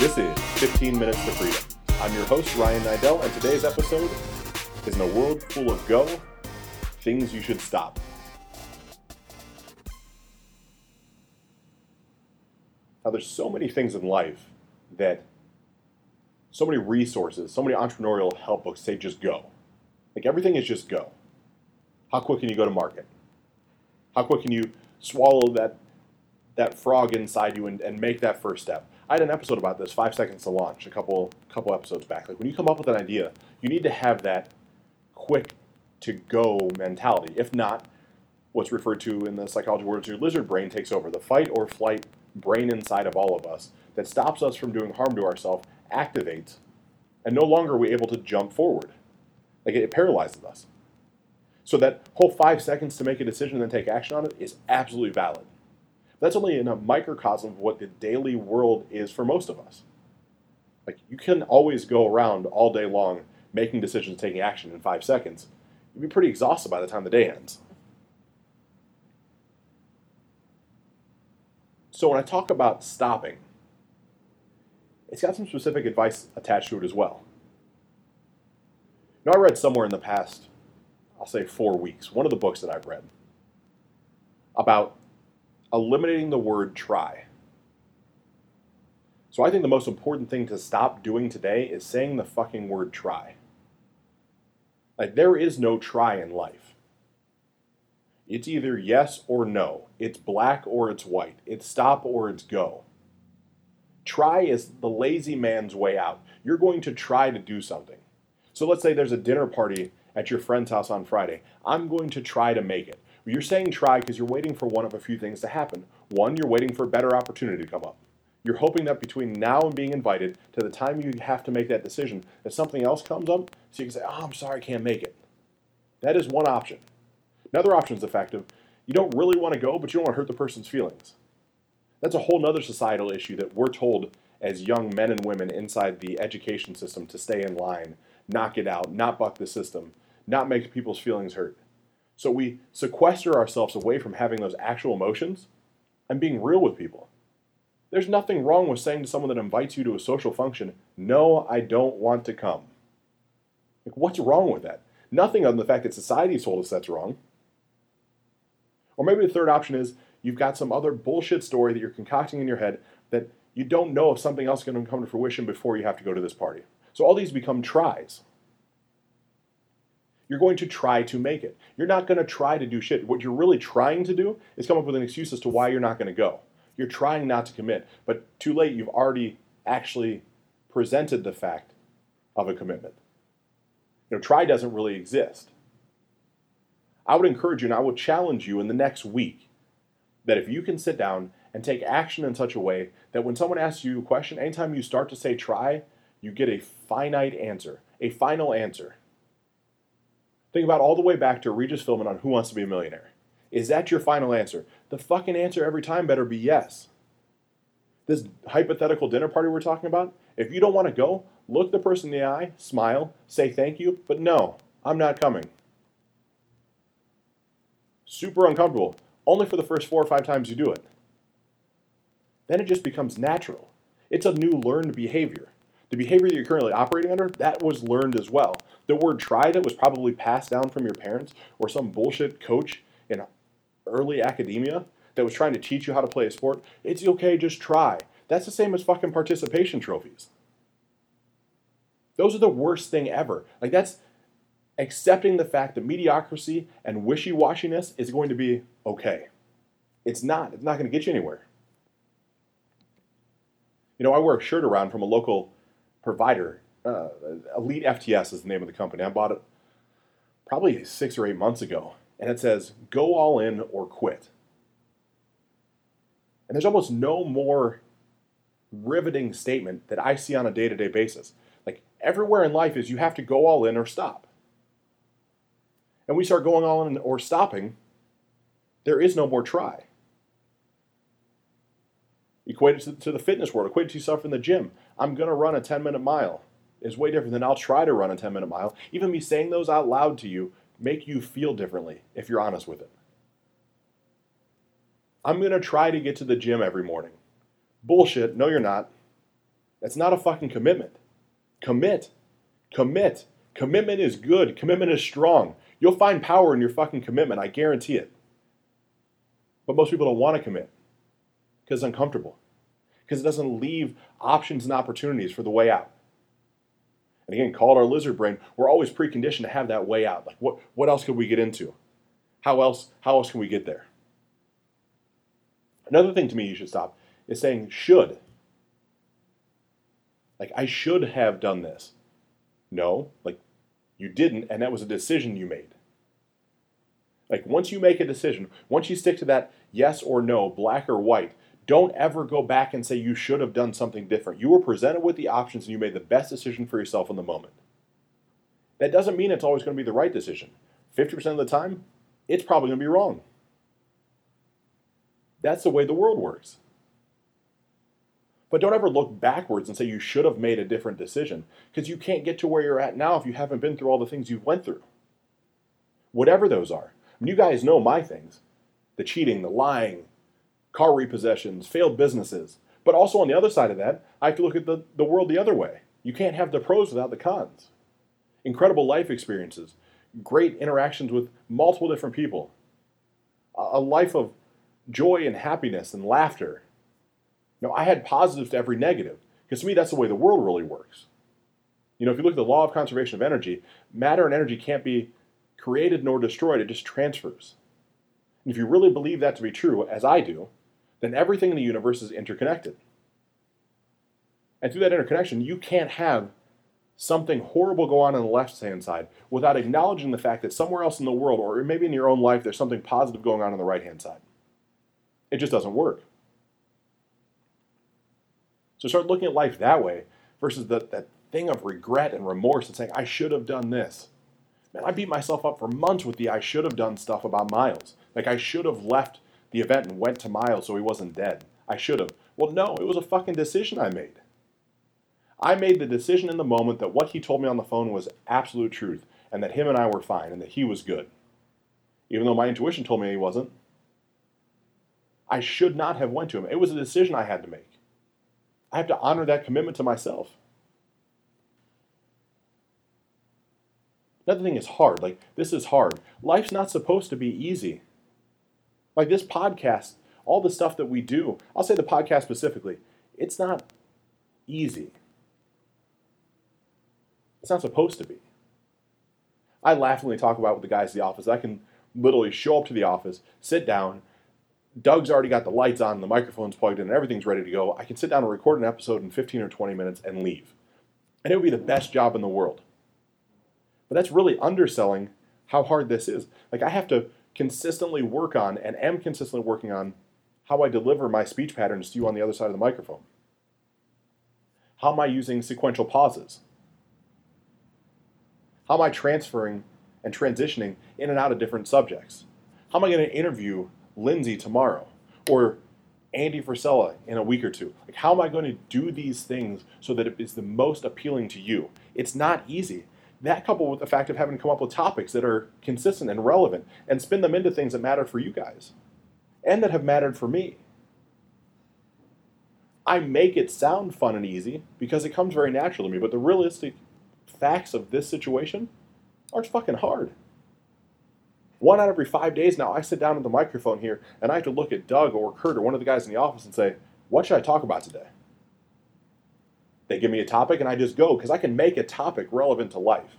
This is 15 Minutes to Freedom. I'm your host, Ryan Niddel, and today's episode is In a World Full of Go, Things You Should Stop. Now, there's so many things in life that so many resources, so many entrepreneurial help books say just go. Like everything is just go. How quick can you go to market? How quick can you swallow that that frog inside you and, and make that first step? I had an episode about this, five seconds to launch, a couple couple episodes back. Like when you come up with an idea, you need to have that quick to go mentality. If not, what's referred to in the psychology world as your lizard brain takes over, the fight or flight brain inside of all of us that stops us from doing harm to ourselves activates, and no longer are we able to jump forward. Like it paralyzes us. So that whole five seconds to make a decision and then take action on it is absolutely valid. That's only in a microcosm of what the daily world is for most of us. Like you can always go around all day long making decisions, taking action in five seconds. You'd be pretty exhausted by the time the day ends. So when I talk about stopping, it's got some specific advice attached to it as well. Now, I read somewhere in the past, I'll say four weeks, one of the books that I've read about eliminating the word try. So I think the most important thing to stop doing today is saying the fucking word try. Like, there is no try in life. It's either yes or no. It's black or it's white. It's stop or it's go. Try is the lazy man's way out. You're going to try to do something. So let's say there's a dinner party at your friend's house on Friday. I'm going to try to make it. You're saying try because you're waiting for one of a few things to happen. One, you're waiting for a better opportunity to come up. You're hoping that between now and being invited to the time you have to make that decision, that something else comes up so you can say, oh, I'm sorry, I can't make it. That is one option. Another option is of you don't really want to go, but you don't want to hurt the person's feelings. That's a whole other societal issue that we're told as young men and women inside the education system to stay in line, knock it out, not buck the system, not make people's feelings hurt. So we sequester ourselves away from having those actual emotions and being real with people. There's nothing wrong with saying to someone that invites you to a social function, No, I don't want to come. Like, what's wrong with that? Nothing other than the fact that society has told us that's wrong. Or maybe the third option is you've got some other bullshit story that you're concocting in your head that you don't know if something else is going to come to fruition before you have to go to this party. So all these become tries. You're going to try to make it. You're not going to try to do shit. What you're really trying to do is come up with an excuse as to why you're not going to go. You're trying not to commit, but too late, you've already actually presented the fact of a commitment. You know, try doesn't really exist. I would encourage you and I would challenge you in the next week that if you can sit down and take action in such a way that when someone asks you a question, anytime you start to say try, you get a finite answer, a final answer. Think about all the way back to Regis Philbin on Who Wants to Be a Millionaire. Is that your final answer? The fucking answer every time better be yes. This hypothetical dinner party we're talking about, if you don't want to go, look the person in the eye, smile, say thank you, but no, I'm not coming. Super uncomfortable, only for the first four or five times you do it. Then it just becomes natural. It's a new learned behavior. The behavior you're currently operating under, that was learned as well. The word try that was probably passed down from your parents or some bullshit coach in early academia that was trying to teach you how to play a sport, it's okay, just try. That's the same as fucking participation trophies. Those are the worst thing ever. Like, that's accepting the fact that mediocrity and wishy washiness is going to be okay. It's not. It's not going to get you anywhere. You know, I wear a shirt around from a local provider. Uh, Elite FTS is the name of the company. I bought it probably six or eight months ago, and it says, Go all in or quit. And there's almost no more riveting statement that I see on a day to day basis. Like everywhere in life is you have to go all in or stop. And we start going all in or stopping, there is no more try. Equate it to, to the fitness world, equate it to yourself in the gym. I'm going to run a 10 minute mile is way different than I'll try to run a 10 minute mile. Even me saying those out loud to you make you feel differently if you're honest with it. I'm going to try to get to the gym every morning. Bullshit. No, you're not. That's not a fucking commitment. Commit. Commit. Commitment is good. Commitment is strong. You'll find power in your fucking commitment. I guarantee it. But most people don't want to commit because it's uncomfortable, because it doesn't leave options and opportunities for the way out. And again, call it our lizard brain. We're always preconditioned to have that way out. Like, what, what else could we get into? How else, how else can we get there? Another thing to me you should stop is saying should. Like, I should have done this. No, like, you didn't, and that was a decision you made. Like, once you make a decision, once you stick to that yes or no, black or white, don't ever go back and say you should have done something different. You were presented with the options and you made the best decision for yourself in the moment. That doesn't mean it's always going to be the right decision. 50% of the time, it's probably going to be wrong. That's the way the world works. But don't ever look backwards and say you should have made a different decision because you can't get to where you're at now if you haven't been through all the things you've went through. Whatever those are. I mean, you guys know my things. The cheating, the lying, car repossessions, failed businesses. But also on the other side of that, I have to look at the, the world the other way. You can't have the pros without the cons. Incredible life experiences, great interactions with multiple different people, a life of joy and happiness and laughter. No, I had positives to every negative because to me that's the way the world really works. You know, if you look at the law of conservation of energy, matter and energy can't be created nor destroyed, it just transfers. If you really believe that to be true, as I do, then everything in the universe is interconnected. And through that interconnection, you can't have something horrible go on on the left hand side without acknowledging the fact that somewhere else in the world, or maybe in your own life, there's something positive going on on the right hand side. It just doesn't work. So start looking at life that way versus the, that thing of regret and remorse and saying, I should have done this. Man, I beat myself up for months with the I should have done stuff about Miles. Like I should have left the event and went to Miles so he wasn't dead. I should have. Well, no, it was a fucking decision I made. I made the decision in the moment that what he told me on the phone was absolute truth and that him and I were fine and that he was good. Even though my intuition told me he wasn't. I should not have went to him. It was a decision I had to make. I have to honor that commitment to myself. Another thing is hard. Like, this is hard. Life's not supposed to be easy. Like, this podcast, all the stuff that we do, I'll say the podcast specifically, it's not easy. It's not supposed to be. I laughingly talk about with the guys at the office. I can literally show up to the office, sit down. Doug's already got the lights on, the microphone's plugged in, and everything's ready to go. I can sit down and record an episode in 15 or 20 minutes and leave. And it would be the best job in the world. But that's really underselling how hard this is. Like, I have to consistently work on and am consistently working on how I deliver my speech patterns to you on the other side of the microphone. How am I using sequential pauses? How am I transferring and transitioning in and out of different subjects? How am I going to interview Lindsay tomorrow or Andy Frisella in a week or two? Like, how am I going to do these things so that it is the most appealing to you? It's not easy. That coupled with the fact of having to come up with topics that are consistent and relevant and spin them into things that matter for you guys and that have mattered for me. I make it sound fun and easy because it comes very natural to me, but the realistic facts of this situation are fucking hard. One out of every five days now, I sit down at the microphone here and I have to look at Doug or Kurt or one of the guys in the office and say, What should I talk about today? They give me a topic and I just go because I can make a topic relevant to life.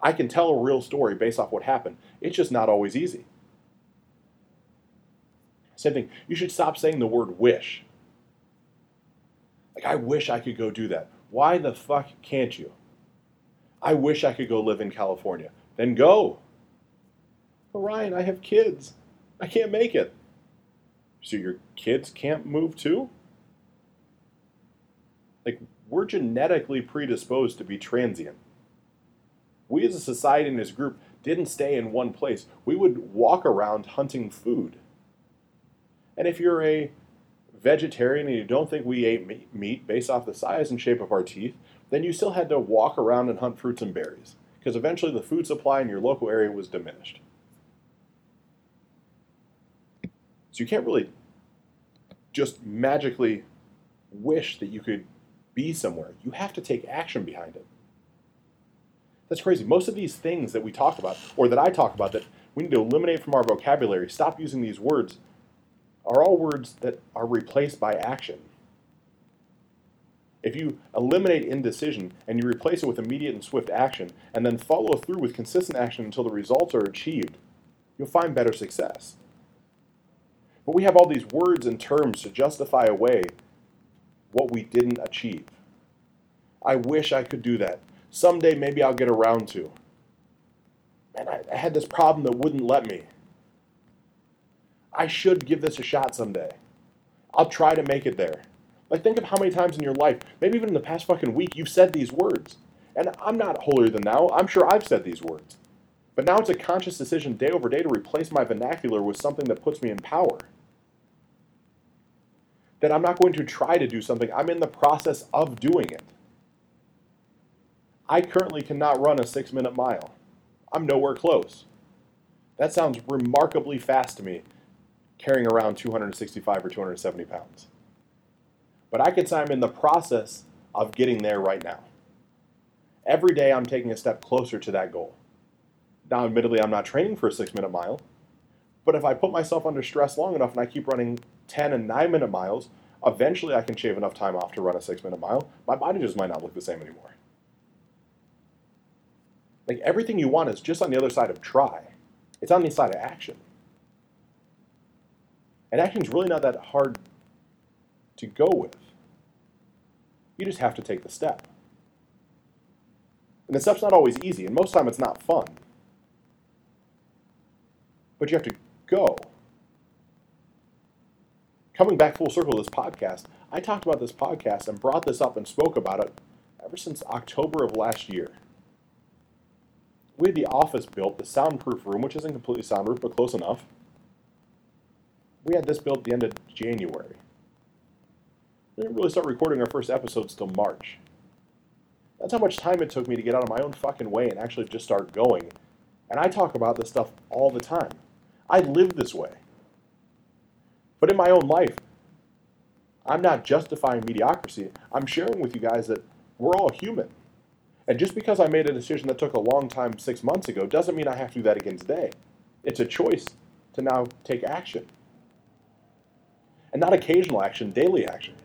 I can tell a real story based off what happened. It's just not always easy. Same thing, you should stop saying the word wish. Like, I wish I could go do that. Why the fuck can't you? I wish I could go live in California. Then go. But Ryan, I have kids. I can't make it. So your kids can't move too? Like, we're genetically predisposed to be transient. We as a society and as a group didn't stay in one place. We would walk around hunting food. And if you're a vegetarian and you don't think we ate meat based off the size and shape of our teeth, then you still had to walk around and hunt fruits and berries because eventually the food supply in your local area was diminished. So you can't really just magically wish that you could be somewhere, you have to take action behind it. That's crazy. Most of these things that we talk about, or that I talk about, that we need to eliminate from our vocabulary, stop using these words, are all words that are replaced by action. If you eliminate indecision and you replace it with immediate and swift action, and then follow through with consistent action until the results are achieved, you'll find better success. But we have all these words and terms to justify away what we didn't achieve. I wish I could do that. Someday maybe I'll get around to. Man, I, I had this problem that wouldn't let me. I should give this a shot someday. I'll try to make it there. Like, think of how many times in your life, maybe even in the past fucking week, you've said these words. And I'm not holier than thou. I'm sure I've said these words. But now it's a conscious decision day over day to replace my vernacular with something that puts me in power. That I'm not going to try to do something, I'm in the process of doing it. I currently cannot run a six minute mile. I'm nowhere close. That sounds remarkably fast to me, carrying around 265 or 270 pounds. But I can say I'm in the process of getting there right now. Every day I'm taking a step closer to that goal. Now, admittedly, I'm not training for a six minute mile, but if I put myself under stress long enough and I keep running 10 and 9 minute miles, eventually I can shave enough time off to run a six minute mile. My body just might not look the same anymore. Like everything you want is just on the other side of try, it's on the side of action. And action is really not that hard to go with. You just have to take the step. And the step's not always easy, and most of the time it's not fun. But you have to go. Coming back full circle to this podcast, I talked about this podcast and brought this up and spoke about it ever since October of last year. We had the office built, the soundproof room, which isn't completely soundproof, but close enough. We had this built at the end of January. We didn't really start recording our first episodes till March. That's how much time it took me to get out of my own fucking way and actually just start going. And I talk about this stuff all the time. I live this way. But in my own life, I'm not justifying mediocrity. I'm sharing with you guys that we're all human. And just because I made a decision that took a long time six months ago doesn't mean I have to do that again today. It's a choice to now take action. And not occasional action, daily action.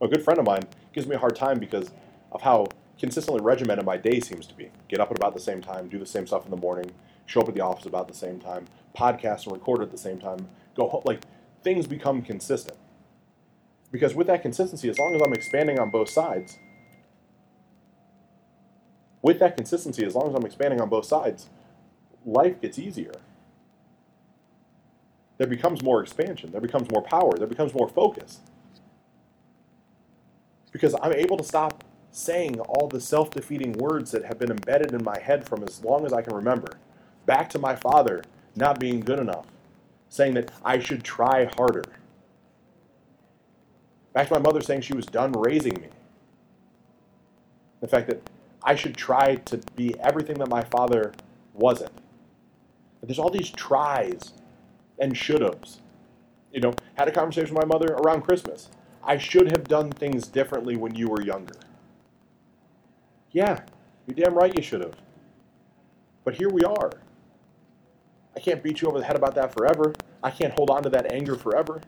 A good friend of mine gives me a hard time because of how consistently regimented my day seems to be. Get up at about the same time, do the same stuff in the morning, show up at the office about the same time, podcast and record at the same time, go. Like things become consistent. Because with that consistency, as long as I'm expanding on both sides, with that consistency, as long as I'm expanding on both sides, life gets easier. There becomes more expansion, there becomes more power, there becomes more focus because I'm able to stop saying all the self defeating words that have been embedded in my head from as long as I can remember. Back to my father not being good enough, saying that I should try harder. Back to my mother saying she was done raising me. The fact that I should try to be everything that my father wasn't. But there's all these tries and should haves. You know, had a conversation with my mother around Christmas. I should have done things differently when you were younger. Yeah, you're damn right you should have. But here we are. I can't beat you over the head about that forever. I can't hold on to that anger forever.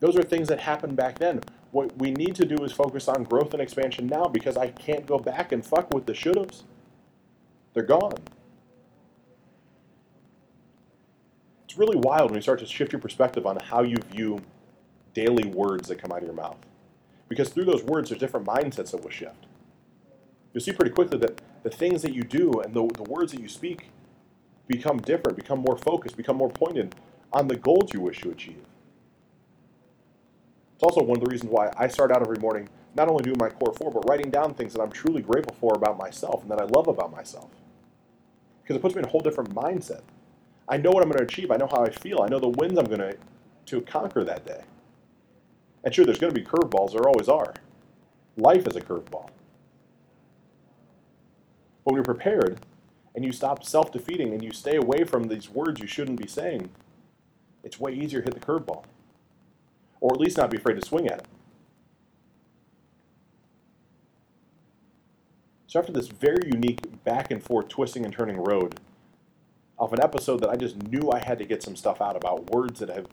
Those are things that happened back then. What we need to do is focus on growth and expansion now because I can't go back and fuck with the should haves. They're gone. It's really wild when you start to shift your perspective on how you view daily words that come out of your mouth. Because through those words, there's different mindsets that will shift. You'll see pretty quickly that the things that you do and the, the words that you speak become different, become more focused, become more pointed on the goals you wish to achieve. It's also one of the reasons why I start out every morning not only doing my core four, but writing down things that I'm truly grateful for about myself and that I love about myself. Because it puts me in a whole different mindset. I know what I'm going to achieve. I know how I feel. I know the wins I'm going to to conquer that day. And sure, there's going to be curveballs, there always are. Life is a curveball. But when you're prepared and you stop self defeating and you stay away from these words you shouldn't be saying, it's way easier to hit the curveball. Or at least not be afraid to swing at it. So, after this very unique back and forth twisting and turning road of an episode that I just knew I had to get some stuff out about words that have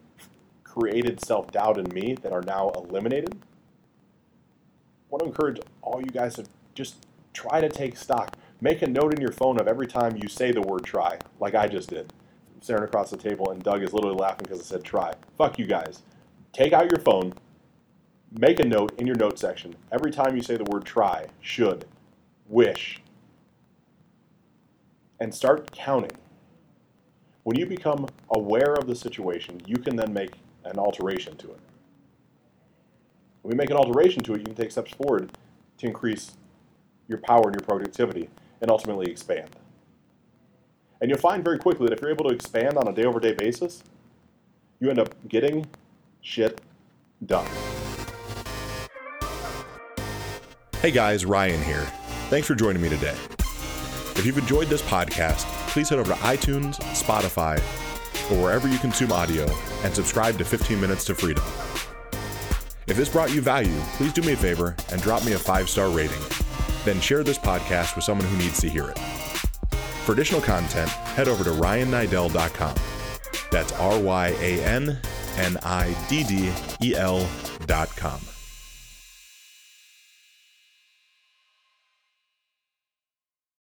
created self doubt in me that are now eliminated, I want to encourage all you guys to just try to take stock Make a note in your phone of every time you say the word try, like I just did. I'm staring across the table, and Doug is literally laughing because I said try. Fuck you guys. Take out your phone, make a note in your note section. Every time you say the word try, should, wish, and start counting. When you become aware of the situation, you can then make an alteration to it. When we make an alteration to it, you can take steps forward to increase your power and your productivity and ultimately expand. And you'll find very quickly that if you're able to expand on a day over day basis, you end up getting shit done. Hey guys, Ryan here. Thanks for joining me today. If you've enjoyed this podcast, please head over to iTunes, Spotify, or wherever you consume audio and subscribe to 15 Minutes to Freedom. If this brought you value, please do me a favor and drop me a five star rating. Then share this podcast with someone who needs to hear it. For additional content, head over to ryanniddel.com. That's R Y A N N I D D E L.com.